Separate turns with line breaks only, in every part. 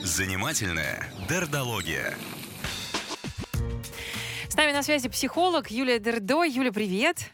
Занимательная дердология.
С нами на связи психолог Юлия Дердо. Юля, привет.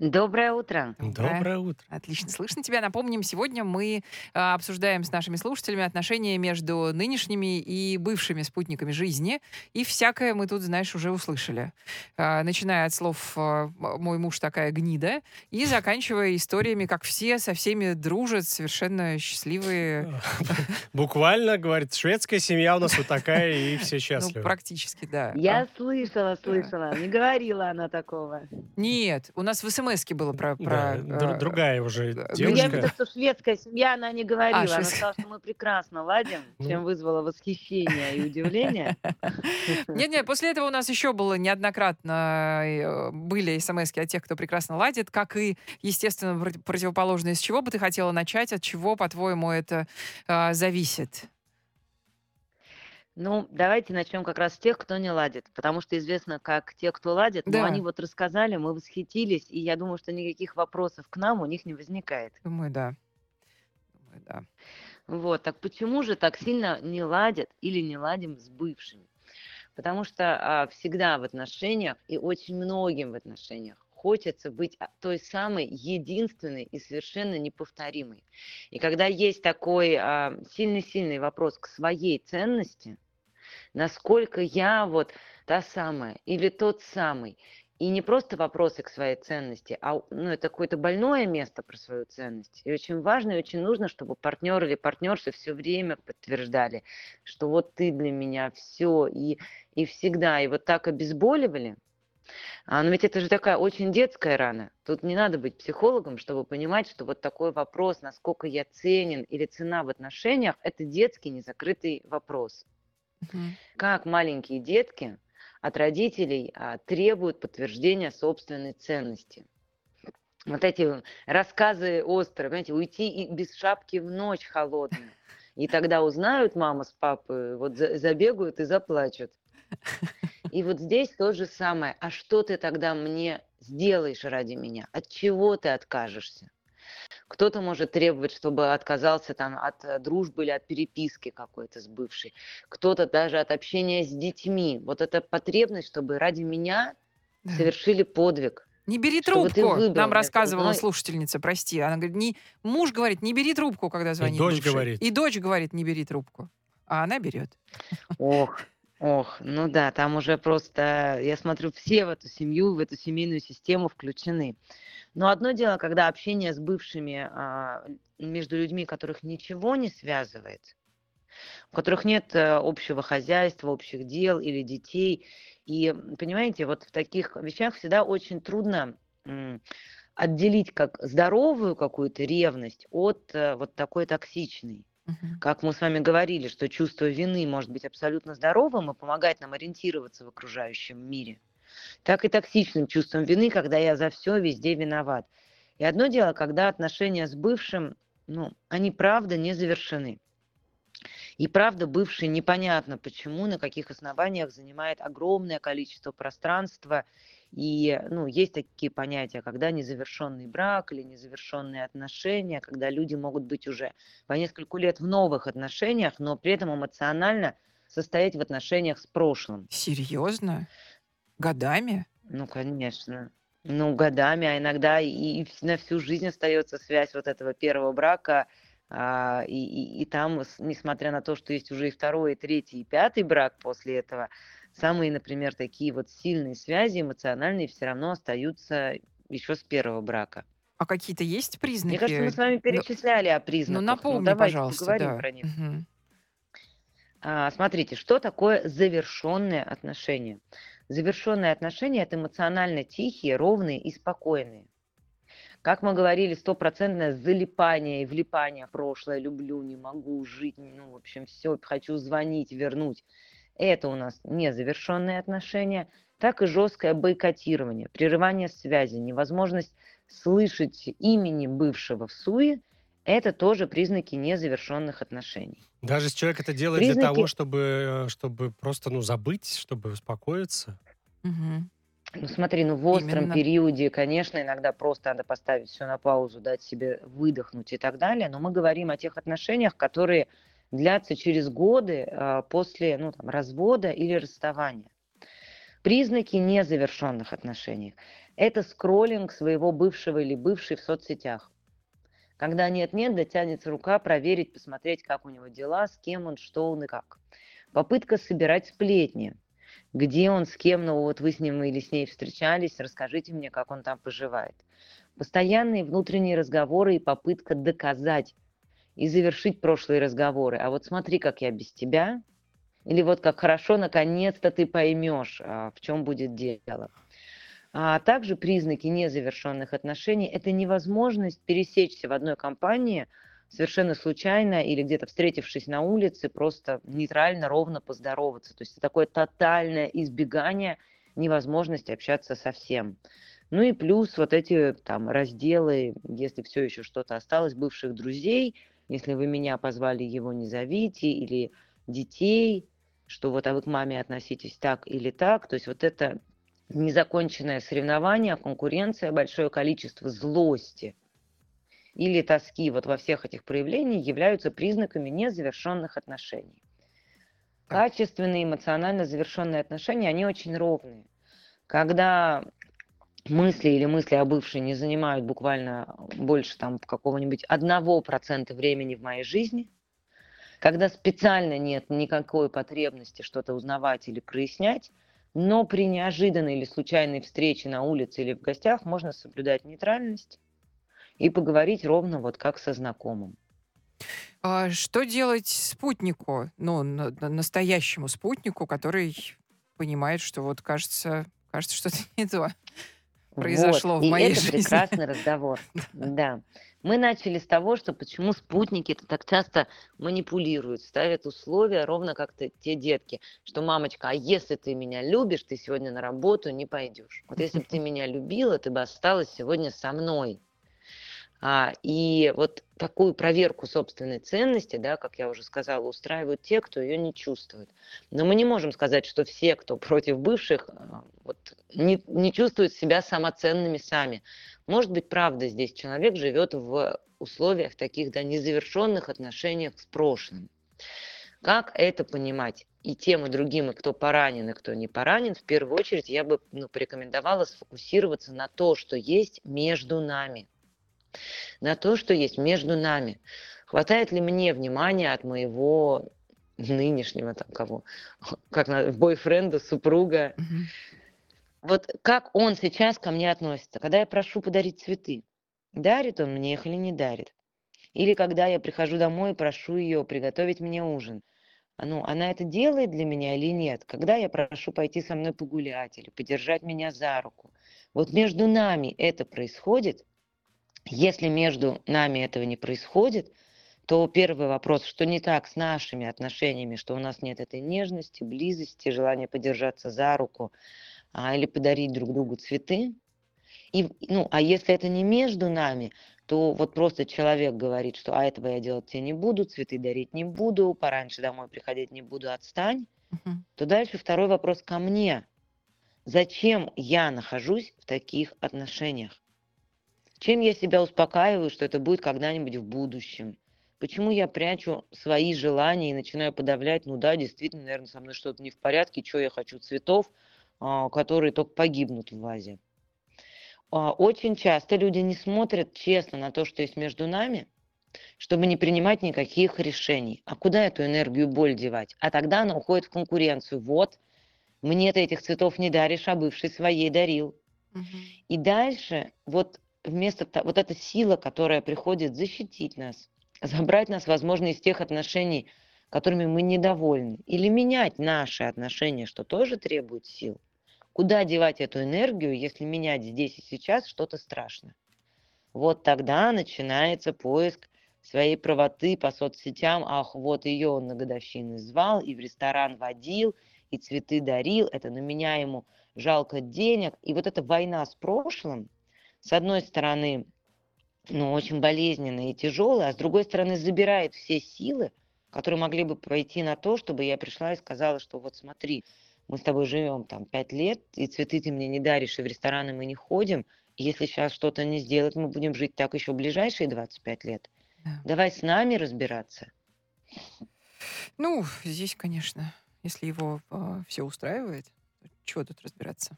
Доброе утро.
Доброе утро.
Отлично слышно тебя. Напомним, сегодня мы а, обсуждаем с нашими слушателями отношения между нынешними и бывшими спутниками жизни. И всякое мы тут, знаешь, уже услышали. А, начиная от слов а, «мой муж такая гнида» и заканчивая историями, как все со всеми дружат, совершенно счастливые.
Буквально, говорит, шведская семья у нас вот такая, и все
Ну,
счастливы.
практически, да.
Я слышала, слышала. Не говорила она такого.
Нет, у нас в смс было про...
Да,
про,
дру-
а,
другая уже
да,
Ну, я имею в виду,
девушка.
что шведская семья, она не говорила. Она
шведская.
сказала, что мы прекрасно ладим,
Ну.
чем вызвало восхищение и удивление.
Нет-нет, после этого у нас еще было неоднократно э, были смс от тех, кто прекрасно ладит, как и, естественно, прот- противоположное. С чего бы ты хотела начать? От чего, по-твоему, это а, зависит?
Ну, давайте начнем как раз с тех, кто не ладит. Потому что известно, как те, кто ладит,
Да.
но они вот рассказали, мы восхитились, и я думаю, что никаких вопросов к нам у них не возникает.
Думаю, да. Думаю, да.
Вот, так почему же так сильно не ладят или не ладим с бывшими? Потому что а, всегда в отношениях и очень многим в отношениях хочется быть а, той самой единственной и совершенно неповторимой. И когда есть такой а, сильный-сильный вопрос к своей ценности, насколько я вот та самая или тот самый, и не просто вопросы к своей ценности, а ну, это какое-то больное место про свою ценность. И очень важно и очень нужно, чтобы партнер или партнерша все время подтверждали, что вот ты для меня все и, и всегда. И вот так обезболивали. А, но ведь это же такая очень детская рана. Тут не надо быть психологом, чтобы понимать, что вот такой вопрос, насколько я ценен или цена в отношениях, это детский незакрытый вопрос
Мгм.
как маленькие детки от родителей а, требуют подтверждения собственной ценности. Вот эти рассказы острые, понимаете, уйти и без шапки в ночь холодную. И тогда узнают мама с папой, вот за- забегают и заплачут. И вот здесь то же самое. А что ты тогда мне сделаешь ради меня? От чего ты откажешься? Кто-то может требовать, чтобы отказался там от э, дружбы или от переписки какой-то с бывшей. Кто-то даже от общения с детьми. Вот эта потребность, чтобы ради меня
Да.
совершили подвиг.
Не бери трубку, нам рассказывала слушательница, прости. Она говорит, не, муж говорит, не бери трубку, когда звонит
дочь
бывший.
говорит.
И дочь говорит, не бери трубку. А она берет.
Ох, ох, ну да, там уже просто, я смотрю, все в эту семью, в эту семейную систему включены. Но одно дело, когда общение с бывшими а, между людьми, которых ничего не связывает, у которых нет э, общего хозяйства, общих дел или детей. И, понимаете, вот в таких вещах всегда очень трудно отделить как здоровую какую-то ревность от э, вот такой токсичной. Как мы с вами говорили, что чувство вины может быть абсолютно здоровым и помогать нам ориентироваться в окружающем мире, так и токсичным чувством вины, когда я за все везде виноват. И одно дело, когда отношения с бывшим, ну, они правда не завершены. И правда, бывший непонятно почему, на каких основаниях занимает огромное количество пространства. И ну, есть такие понятия, когда незавершенный брак или незавершенные отношения, когда люди могут быть уже по нескольку лет в новых отношениях, но при этом эмоционально состоять в отношениях с прошлым.
Серьезно? Годами?
Ну, конечно. Ну, годами, а иногда и, и на всю жизнь остается связь вот этого первого брака. а, и, и, и там, несмотря на то, что есть уже и второй, и третий, и пятый брак после этого, самые, например, такие вот сильные связи эмоциональные все равно остаются еще с первого брака.
А какие-то есть признаки?
Мне кажется, мы с вами
Ну,
перечисляли о
Ну,
признаках.
напомни,
давайте
пожалуйста,
поговорим
да.
про них.
Мгм.
А, Смотрите, что такое завершенные отношения? Завершенные отношения– это эмоционально тихие, ровные и спокойные. Как мы говорили, стопроцентное залипание и влипание прошлое, люблю, не могу жить, ну, в общем, все, хочу звонить, вернуть. Это у нас незавершенные отношения, так и жесткое бойкотирование, прерывание связи, невозможность слышать имени бывшего в суе – это тоже признаки незавершенных отношений.
Даже если человек это делает для
Признаки-
того, чтобы, э, чтобы просто ну, забыть, чтобы успокоиться.
Мгм.
Ну смотри, ну в остром
Именно.
периоде, конечно, иногда просто надо поставить все на паузу, дать себе выдохнуть и так далее, но мы говорим о тех отношениях, которые длятся через годы а, после ну, там, развода или расставания. Признаки незавершенных отношений – это скроллинг своего бывшего или бывшей в соцсетях. Когда нет-нет, дотянется рука проверить, посмотреть, как у него дела, с кем он, что он и как. Попытка собирать сплетни. Где он, с кем, ну вот вы с ним или с ней встречались, расскажите мне, как он там поживает. Постоянные внутренние разговоры и попытка доказать и завершить прошлые разговоры. А вот смотри, как я без тебя, или вот как хорошо, наконец-то ты поймешь, а, в чем будет дело. А также признаки незавершенных отношений – это невозможность пересечься в одной компании совершенно случайно или где-то встретившись на улице, просто нейтрально, ровно поздороваться. То есть такое тотальное избегание невозможности общаться со всем. Ну и плюс вот эти там разделы, если все еще что-то осталось, бывших друзей, если вы меня позвали, его не зовите, или детей, что вот а вы к маме относитесь так или так. То есть вот это незаконченное соревнование, конкуренция, большое количество злости или тоски вот во всех этих проявлениях являются признаками незавершенных отношений. Качественные, эмоционально завершенные отношения, они очень ровные. Когда мысли или мысли о бывшей не занимают буквально больше там какого-нибудь одного процента времени в моей жизни, когда специально нет никакой потребности что-то узнавать или прояснять, но при неожиданной или случайной встрече на улице или в гостях можно соблюдать нейтральность и поговорить ровно вот как со знакомым.
А что делать спутнику, ну, на- на- настоящему спутнику, который понимает, что вот кажется, кажется, что-то не то произошло
вот.
в моей
и это
жизни.
прекрасный разговор. Да. Мы начали с того, что почему спутники это так часто манипулируют, ставят условия, ровно как то те детки, что мамочка, а если ты меня любишь, ты сегодня на работу не пойдешь. Вот если бы ты меня любила, ты бы осталась сегодня со мной. А, и вот такую проверку собственной ценности, да, как я уже сказала, устраивают те, кто ее не чувствует. Но мы не можем сказать, что все, кто против бывших, а, вот, не, не чувствуют себя самоценными сами. Может быть, правда, здесь человек живет в условиях таких да, незавершенных отношениях с прошлым. Как это понимать? И тем, и другим, и кто поранен, и кто не поранен, в первую очередь я бы ну, порекомендовала сфокусироваться на то, что есть между нами – на то, что есть между нами. Хватает ли мне внимания от моего нынешнего там кого, как на бойфренда, супруга.
Мгм.
Вот как он сейчас ко мне относится, когда я прошу подарить цветы, дарит он мне их или не дарит? Или когда я прихожу домой и прошу ее приготовить мне ужин, а, ну, она это делает для меня или нет? Когда я прошу пойти со мной погулять или подержать меня за руку? Вот между нами это происходит, если между нами этого не происходит, то первый вопрос, что не так с нашими отношениями, что у нас нет этой нежности, близости, желания подержаться за руку а, или подарить друг другу цветы. И, ну, а если это не между нами, то вот просто человек говорит, что а этого я делать тебе не буду, цветы дарить не буду, пораньше домой приходить не буду, отстань,
Мгм.
то дальше второй вопрос ко мне. Зачем я нахожусь в таких отношениях? Чем я себя успокаиваю, что это будет когда-нибудь в будущем? Почему я прячу свои желания и начинаю подавлять, ну да, действительно, наверное, со мной что-то не в порядке, что я хочу цветов, а, которые только погибнут в вазе. А, Очень часто люди не смотрят честно на то, что есть между нами, чтобы не принимать никаких решений. А куда эту энергию боль девать? А тогда она уходит в конкуренцию. Вот, мне ты этих цветов не даришь, а бывший своей дарил.
Мгм.
И дальше вот вместо то- вот эта сила, которая приходит защитить нас, забрать нас, возможно, из тех отношений, которыми мы недовольны, или менять наши отношения, что тоже требует сил. Куда девать эту энергию, если менять здесь и сейчас что-то страшно? Вот тогда начинается поиск своей правоты по соцсетям. Ах, вот ее он на годовщины звал и в ресторан водил, и цветы дарил. Это на меня ему жалко денег. И вот эта война с прошлым, с одной стороны, ну, очень болезненная и тяжелая, а с другой стороны, забирает все силы, которые могли бы пойти на то, чтобы я пришла и сказала, что вот смотри, мы с тобой живем там пять лет, и цветы ты мне не даришь, и в рестораны мы не ходим, и если сейчас что-то не сделать, мы будем жить так еще ближайшие 25 лет.
Да.
Давай с нами разбираться.
Ну, здесь, конечно, если его э, все устраивает, чего тут разбираться?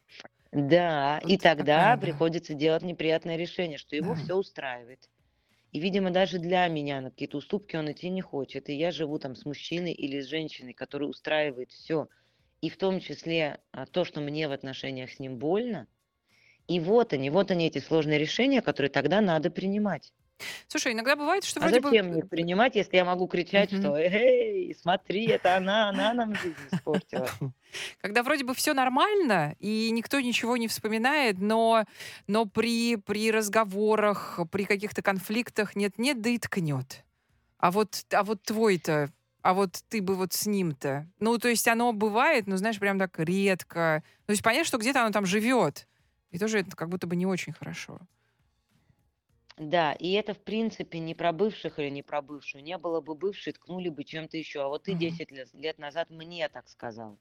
Да, и
Тут
тогда
такая, да.
приходится делать неприятное решение, что его
Да.
все устраивает. И, видимо, даже для меня на какие-то уступки он идти не хочет. И я живу там с мужчиной или с женщиной, который устраивает все. И в том числе а, то, что мне в отношениях с ним больно. И вот они, вот они эти сложные решения, которые тогда надо принимать.
Слушай, иногда бывает, что
А
вроде бы...
зачем мне их принимать, если я могу кричать,
Мгм.
что «Эй, смотри, это она, она нам жизнь испортила».
когда вроде бы все нормально, и никто ничего не вспоминает, но, но при, при разговорах, при каких-то конфликтах нет-нет, да и ткнет. А вот, а вот твой-то, а вот ты бы вот с ним-то. Ну, то есть оно бывает, но, знаешь, прям так редко. То есть понятно, что где-то оно там живет. И тоже это как будто бы не очень хорошо.
Да, и это, в принципе, не про бывших или не про бывшую. Не было бы бывшей, ткнули бы чем-то еще. А вот ты
Мгм.
10 лет, лет назад мне так сказал.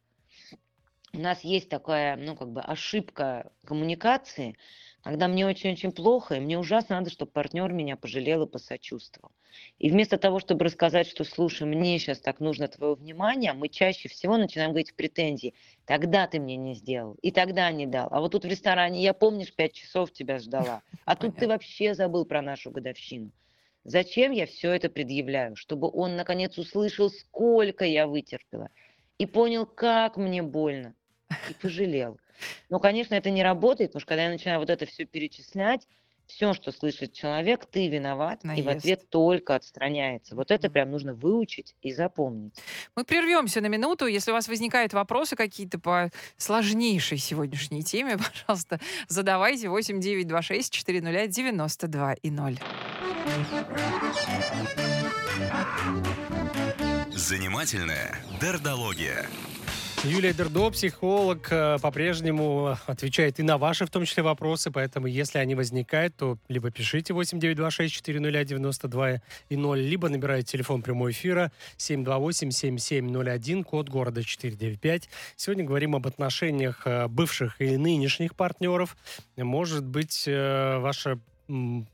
У нас есть такая, ну, как бы ошибка коммуникации, когда мне очень-очень плохо, и мне ужасно надо, чтобы партнер меня пожалел и посочувствовал. И вместо того, чтобы рассказать, что, слушай, мне сейчас так нужно твое внимание, мы чаще всего начинаем говорить в претензии. Тогда ты мне не сделал, и тогда не дал. А вот тут в ресторане, я, помнишь, пять часов тебя ждала, а тут ты вообще забыл про нашу годовщину. Зачем я все это предъявляю? Чтобы он, наконец, услышал, сколько я вытерпела, и понял, как мне больно, и пожалел. Но, конечно, это не работает, потому что когда я начинаю вот это все перечислять, все, что слышит человек, ты виноват, и в
Наезд.
ответ только отстраняется. Вот это прям нужно выучить и запомнить.
Мы прервемся на минуту. Если у вас возникают вопросы какие-то по сложнейшей сегодняшней теме, пожалуйста, задавайте 8926 400 92 и 0.
Занимательная дердология.
Юлия Дердо, психолог, э, по-прежнему отвечает и на ваши, в том числе, вопросы, поэтому если они возникают, то либо пишите 8926-400-92 и 0, либо набирайте телефон прямого эфира 728-7701, код города 495. Сегодня говорим об отношениях э, бывших и нынешних партнеров. Может быть, э, ваша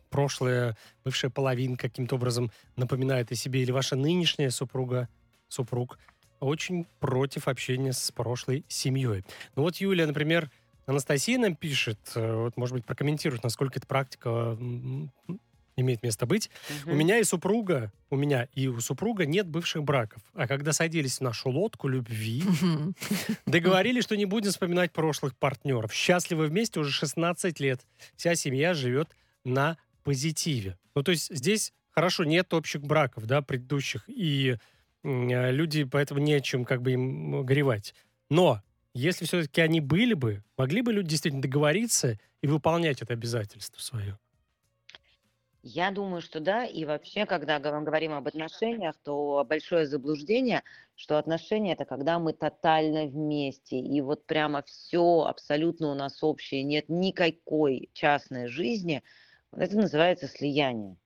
прошлая бывшая половинка каким-то образом напоминает о себе, или ваша нынешняя супруга, супруг очень против общения с прошлой семьей. Ну вот Юлия, например, Анастасия нам пишет, э, вот, может быть, прокомментирует, насколько эта практика имеет место быть. У
Мгм.
меня и супруга, у меня и у супруга нет бывших браков. А когда садились в нашу лодку любви, договорились, что не будем вспоминать прошлых партнеров. Счастливы вместе уже 16 лет. Вся семья живет на позитиве. Ну, то есть здесь хорошо, нет общих браков, да, предыдущих, и люди поэтому не о чем как бы им горевать. Но если все-таки они были бы, могли бы люди действительно договориться и выполнять это обязательство свое?
Я думаю, что да. И вообще, когда мы говорим об отношениях, то большое заблуждение, что отношения это когда мы тотально вместе. И вот прямо все абсолютно у нас общее, нет никакой частной жизни. Это называется слияние.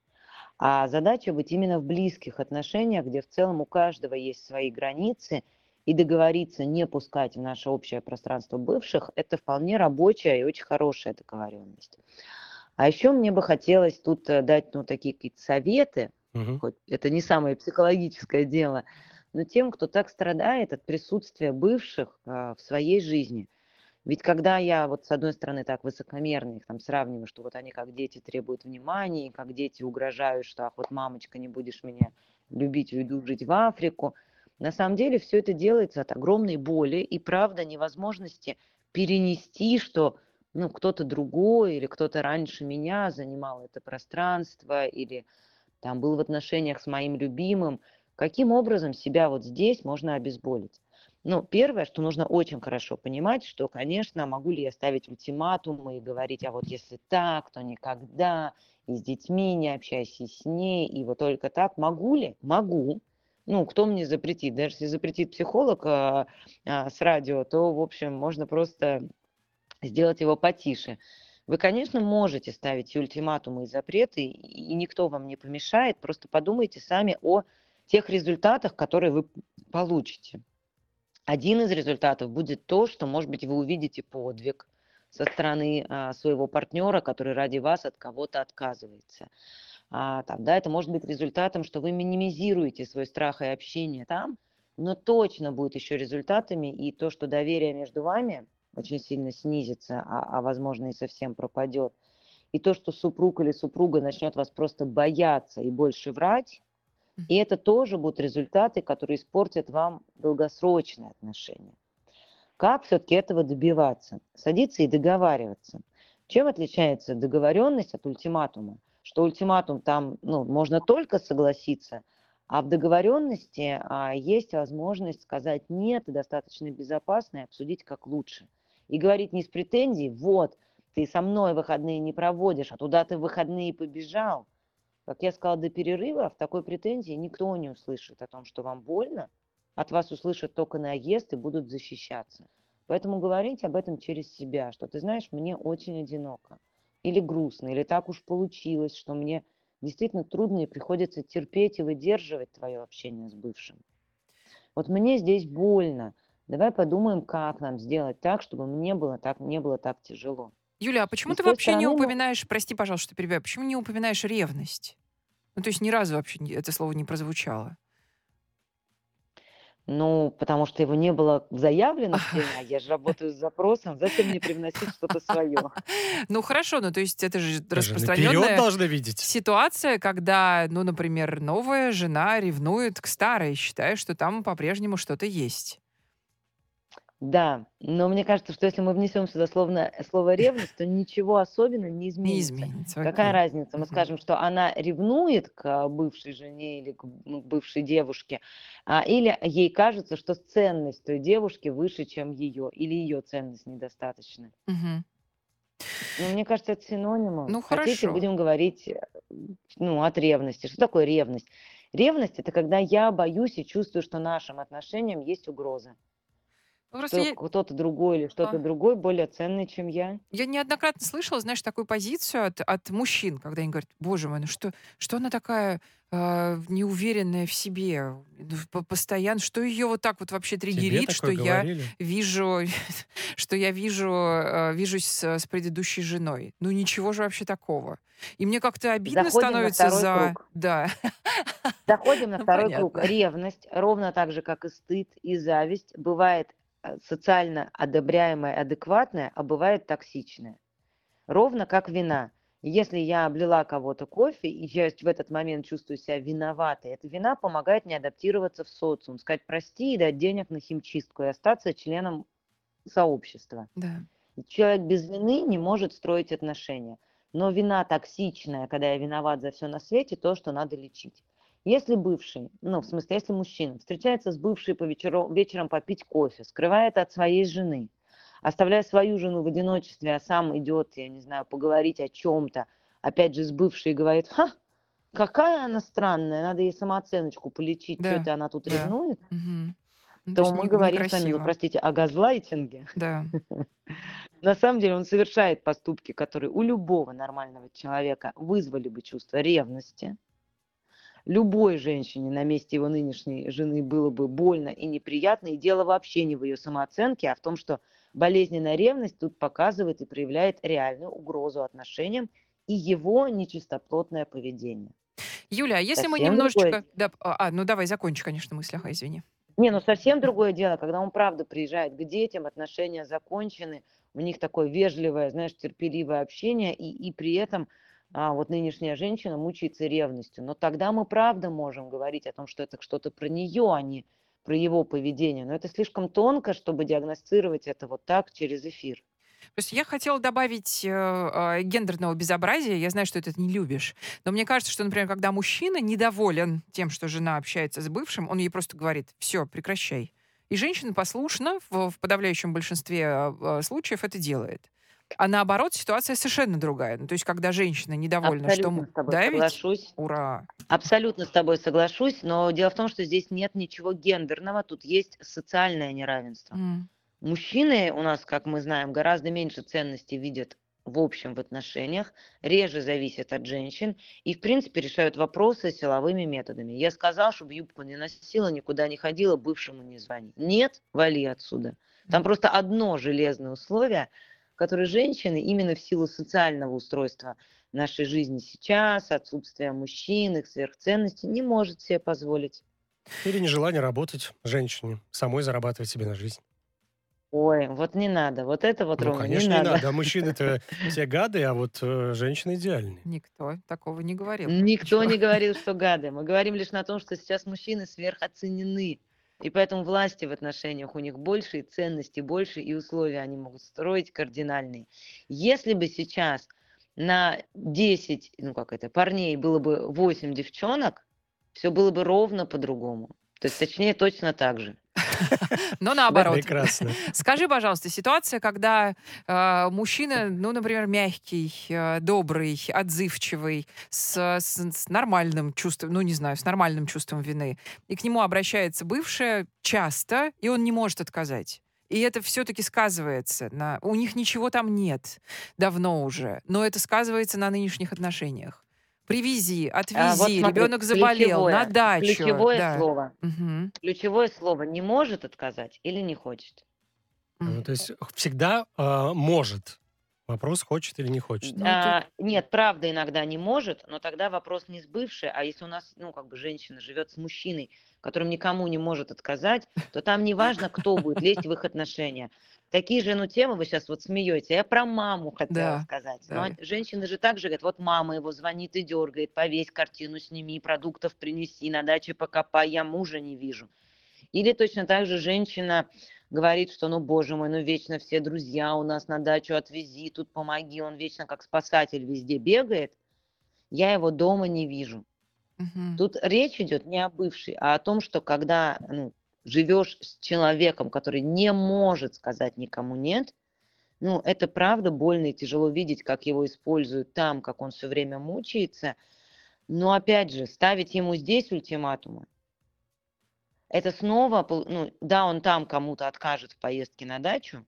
А задача быть именно в близких отношениях, где в целом у каждого есть свои границы, и договориться не пускать в наше общее пространство бывших, это вполне рабочая и очень хорошая договоренность. А еще мне бы хотелось тут э, дать ну, такие какие-то советы,
Мгм.
хоть это не самое психологическое дело, но тем, кто так страдает от присутствия бывших а, в своей жизни. Ведь когда я вот с одной стороны так высокомерно их там сравниваю, что вот они как дети требуют внимания, и как дети угрожают, что ах вот мамочка, не будешь меня любить, уйду жить в Африку. На самом деле все это делается от огромной боли и правда невозможности перенести, что ну, кто-то другой или кто-то раньше меня занимал это пространство или там был в отношениях с моим любимым. Каким образом себя вот здесь можно обезболить? Ну, первое, что нужно очень хорошо понимать, что, конечно, могу ли я ставить ультиматумы и говорить, а вот если так, то никогда, и с детьми не общайся с ней, и вот только так. Могу ли? Могу. Ну, кто мне запретит? Даже если запретит психолог а, а, с радио, то, в общем, можно просто сделать его потише. Вы, конечно, можете ставить и ультиматумы и запреты, и никто вам не помешает. Просто подумайте сами о тех результатах, которые вы получите. Один из результатов будет то, что, может быть, вы увидите подвиг со стороны а, своего партнера, который ради вас от кого-то отказывается. А, тогда это может быть результатом, что вы минимизируете свой страх и общение там, но точно будет еще результатами и то, что доверие между вами очень сильно снизится, а, а возможно и совсем пропадет. И то, что супруг или супруга начнет вас просто бояться и больше врать, и это тоже будут результаты, которые испортят вам долгосрочные отношения. Как все-таки этого добиваться? Садиться и договариваться. Чем отличается договоренность от ультиматума? Что ультиматум там ну, можно только согласиться, а в договоренности а, есть возможность сказать нет, и достаточно безопасно, и обсудить как лучше. И говорить не с претензией, вот, ты со мной выходные не проводишь, а туда ты выходные побежал. Как я сказала до перерыва, в такой претензии никто не услышит о том, что вам больно. От вас услышат только наезд и будут защищаться. Поэтому говорить об этом через себя, что ты знаешь, мне очень одиноко. Или грустно, или так уж получилось, что мне действительно трудно и приходится терпеть и выдерживать твое общение с бывшим. Вот мне здесь больно. Давай подумаем, как нам сделать так, чтобы мне было так, не было так тяжело.
Юля, а почему ты вообще стороны, не упоминаешь, прости, пожалуйста, что перебиваю, почему не упоминаешь ревность? Ну, то есть ни разу вообще это слово не прозвучало.
Ну, потому что его не было в заявленности, а я же работаю с запросом, зачем мне привносить что-то свое?
Ну, хорошо, ну, то есть это же распространенная
должны видеть.
ситуация, когда, ну, например, новая жена ревнует к старой, считая, что там по-прежнему что-то есть.
Да, но мне кажется, что если мы внесем сюда словно, слово ревность, то ничего особенного не изменится.
Не изменится.
Какая окей. разница? Мы скажем, что она ревнует к бывшей жене или к ну, бывшей девушке, а, или ей кажется, что ценность той девушки выше, чем ее, или ее ценность недостаточна.
Угу.
Ну, мне кажется, это синонимы.
Ну,
Хотите,
хорошо.
будем говорить ну, от ревности. Что такое ревность? Ревность – это когда я боюсь и чувствую, что нашим отношениям есть угроза. Ну, просто что я... кто-то другой или что-то а. другое более ценное, чем я.
Я неоднократно слышала, знаешь, такую позицию от, от мужчин, когда они говорят, боже мой, ну что, что она такая э, неуверенная в себе, ну, постоянно, что ее вот так вот вообще триггерит, что говорили? я вижу, что я вижу, э, вижусь с, с предыдущей женой. Ну ничего же вообще такого. И мне как-то обидно
Заходим
становится за...
Круг.
Да.
Заходим на ну, второй понятно. круг. Ревность, ровно так же, как и стыд и зависть, бывает социально одобряемое, адекватное, а бывает токсичное. Ровно как вина. Если я облила кого-то кофе, и я в этот момент чувствую себя виноватой, эта вина помогает мне адаптироваться в социум, сказать прости и дать денег на химчистку и остаться членом сообщества.
Да.
Человек без вины не может строить отношения. Но вина токсичная, когда я виноват за все на свете, то, что надо лечить. Если бывший, ну, в смысле, если мужчина встречается с бывшей по вечеру, вечером попить кофе, скрывает от своей жены, оставляя свою жену в одиночестве, а сам идет, я не знаю, поговорить о чем-то, опять же, с бывшей и говорит, ха, какая она странная, надо ей самооценочку полечить, да. что это она тут да. ревнует, угу. то, то мы не, говорим с вами, ну, простите, о газлайтинге.
Да.
На самом деле он совершает поступки, которые у любого нормального человека вызвали бы чувство ревности, любой женщине на месте его нынешней жены было бы больно и неприятно. И дело вообще не в ее самооценке, а в том, что болезненная ревность тут показывает и проявляет реальную угрозу отношениям и его нечистоплотное поведение.
Юля, а если совсем мы немножечко... Другое... Да, а, ну давай, закончи, конечно, мысль, ага, извини.
Не, ну совсем другое дело, когда он правда приезжает к детям, отношения закончены, у них такое вежливое, знаешь, терпеливое общение, и, и при этом а вот нынешняя женщина мучается ревностью. Но тогда мы правда можем говорить о том, что это что-то про нее, а не про его поведение. Но это слишком тонко, чтобы диагностировать это вот так через эфир.
То есть я хотела добавить э, э, гендерного безобразия. Я знаю, что ты это не любишь. Но мне кажется, что, например, когда мужчина недоволен тем, что жена общается с бывшим, он ей просто говорит, все, прекращай. И женщина послушно в, в подавляющем большинстве э случаев это делает. А наоборот, ситуация совершенно другая. Ну, то есть, когда женщина недовольна,
Абсолютно
что...
с тобой да, соглашусь.
Ведь? Ура!
Абсолютно с тобой соглашусь, но дело в том, что здесь нет ничего гендерного, тут есть социальное неравенство. Mm. Мужчины у нас, как мы знаем, гораздо меньше ценностей видят в общем в отношениях, реже зависят от женщин и, в принципе, решают вопросы силовыми методами. Я сказал, чтобы юбку не носила, никуда не ходила, бывшему не звони. Нет, вали отсюда. Там просто одно железное условие, которое женщины именно в силу социального устройства нашей жизни сейчас, отсутствия мужчин, их сверхценности, не может себе позволить.
Или нежелание работать женщине, самой зарабатывать себе на жизнь.
Ой, вот не надо. Вот это вот,
Ну,
Рома, не
конечно, не
надо.
надо. А мужчины-то все гады, а вот э, женщины идеальные.
Никто такого не говорил.
Никто
Ничего.
не говорил, что гады. Мы говорим лишь на том, что сейчас мужчины сверхоценены. И поэтому власти в отношениях у них больше, и ценности больше, и условия они могут строить кардинальные. Если бы сейчас на 10, ну как это, парней было бы 8 девчонок, все было бы ровно по-другому. То есть, точнее, точно так же.
Но наоборот.
Прекрасно.
Скажи, пожалуйста, ситуация, когда э, мужчина, ну, например, мягкий, э, добрый, отзывчивый, с, с- с нормальным чувством, ну, не знаю, с нормальным чувством вины, и к нему обращается бывшая часто, и он не может отказать. И это все-таки сказывается на... У них ничего там нет давно уже, но это сказывается на нынешних отношениях. Привези, отвези,
А вот смотри,
ребенок заболел, на дачу.
Ключевое
да.
слово.
Мгм,
Ключевое слово не может отказать или не хочет.
Ну, то есть всегда э, может. Вопрос, хочет или не хочет.
Ну,
А, Нет, правда иногда не может, но тогда вопрос не сбывший, а если у нас, ну, как бы женщина живет с мужчиной, которым никому не может отказать, то там не важно, кто будет лезть в их отношения. Такие же, ну, темы вы сейчас вот смеетесь. Я про маму хотела
Да,
сказать.
да.
Но женщины же так же говорят, вот мама его звонит и дергает, повесь картину, сними, продуктов принеси, на даче покопай, я мужа не вижу. Или точно так же женщина говорит, что, ну, боже мой, ну, вечно все друзья у нас на дачу отвези, тут помоги, он вечно как спасатель везде бегает, я его дома не вижу.
Мгм.
Тут речь идет не о бывшей, а о том, что когда ну, живешь с человеком, который не может сказать никому нет, ну, это правда больно и тяжело видеть, как его используют там, как он все время мучается. Но опять же, ставить ему здесь ультиматумы, это снова, ну, да, он там кому-то откажет в поездке на дачу,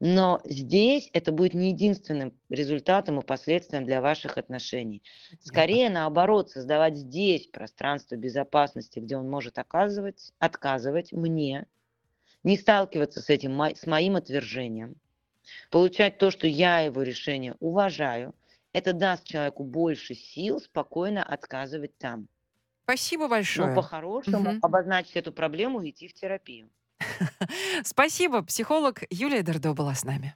но здесь это будет не единственным результатом и последствием для ваших отношений. Скорее, наоборот, создавать здесь пространство безопасности, где он может оказывать, отказывать мне, не сталкиваться с этим, с моим отвержением, получать то, что я его решение уважаю, это даст человеку больше сил спокойно отказывать там.
Спасибо
Но
большое.
по-хорошему
Мгм.
обозначить эту проблему и идти в терапию.
Спасибо. Психолог Юлия Дердо была с нами.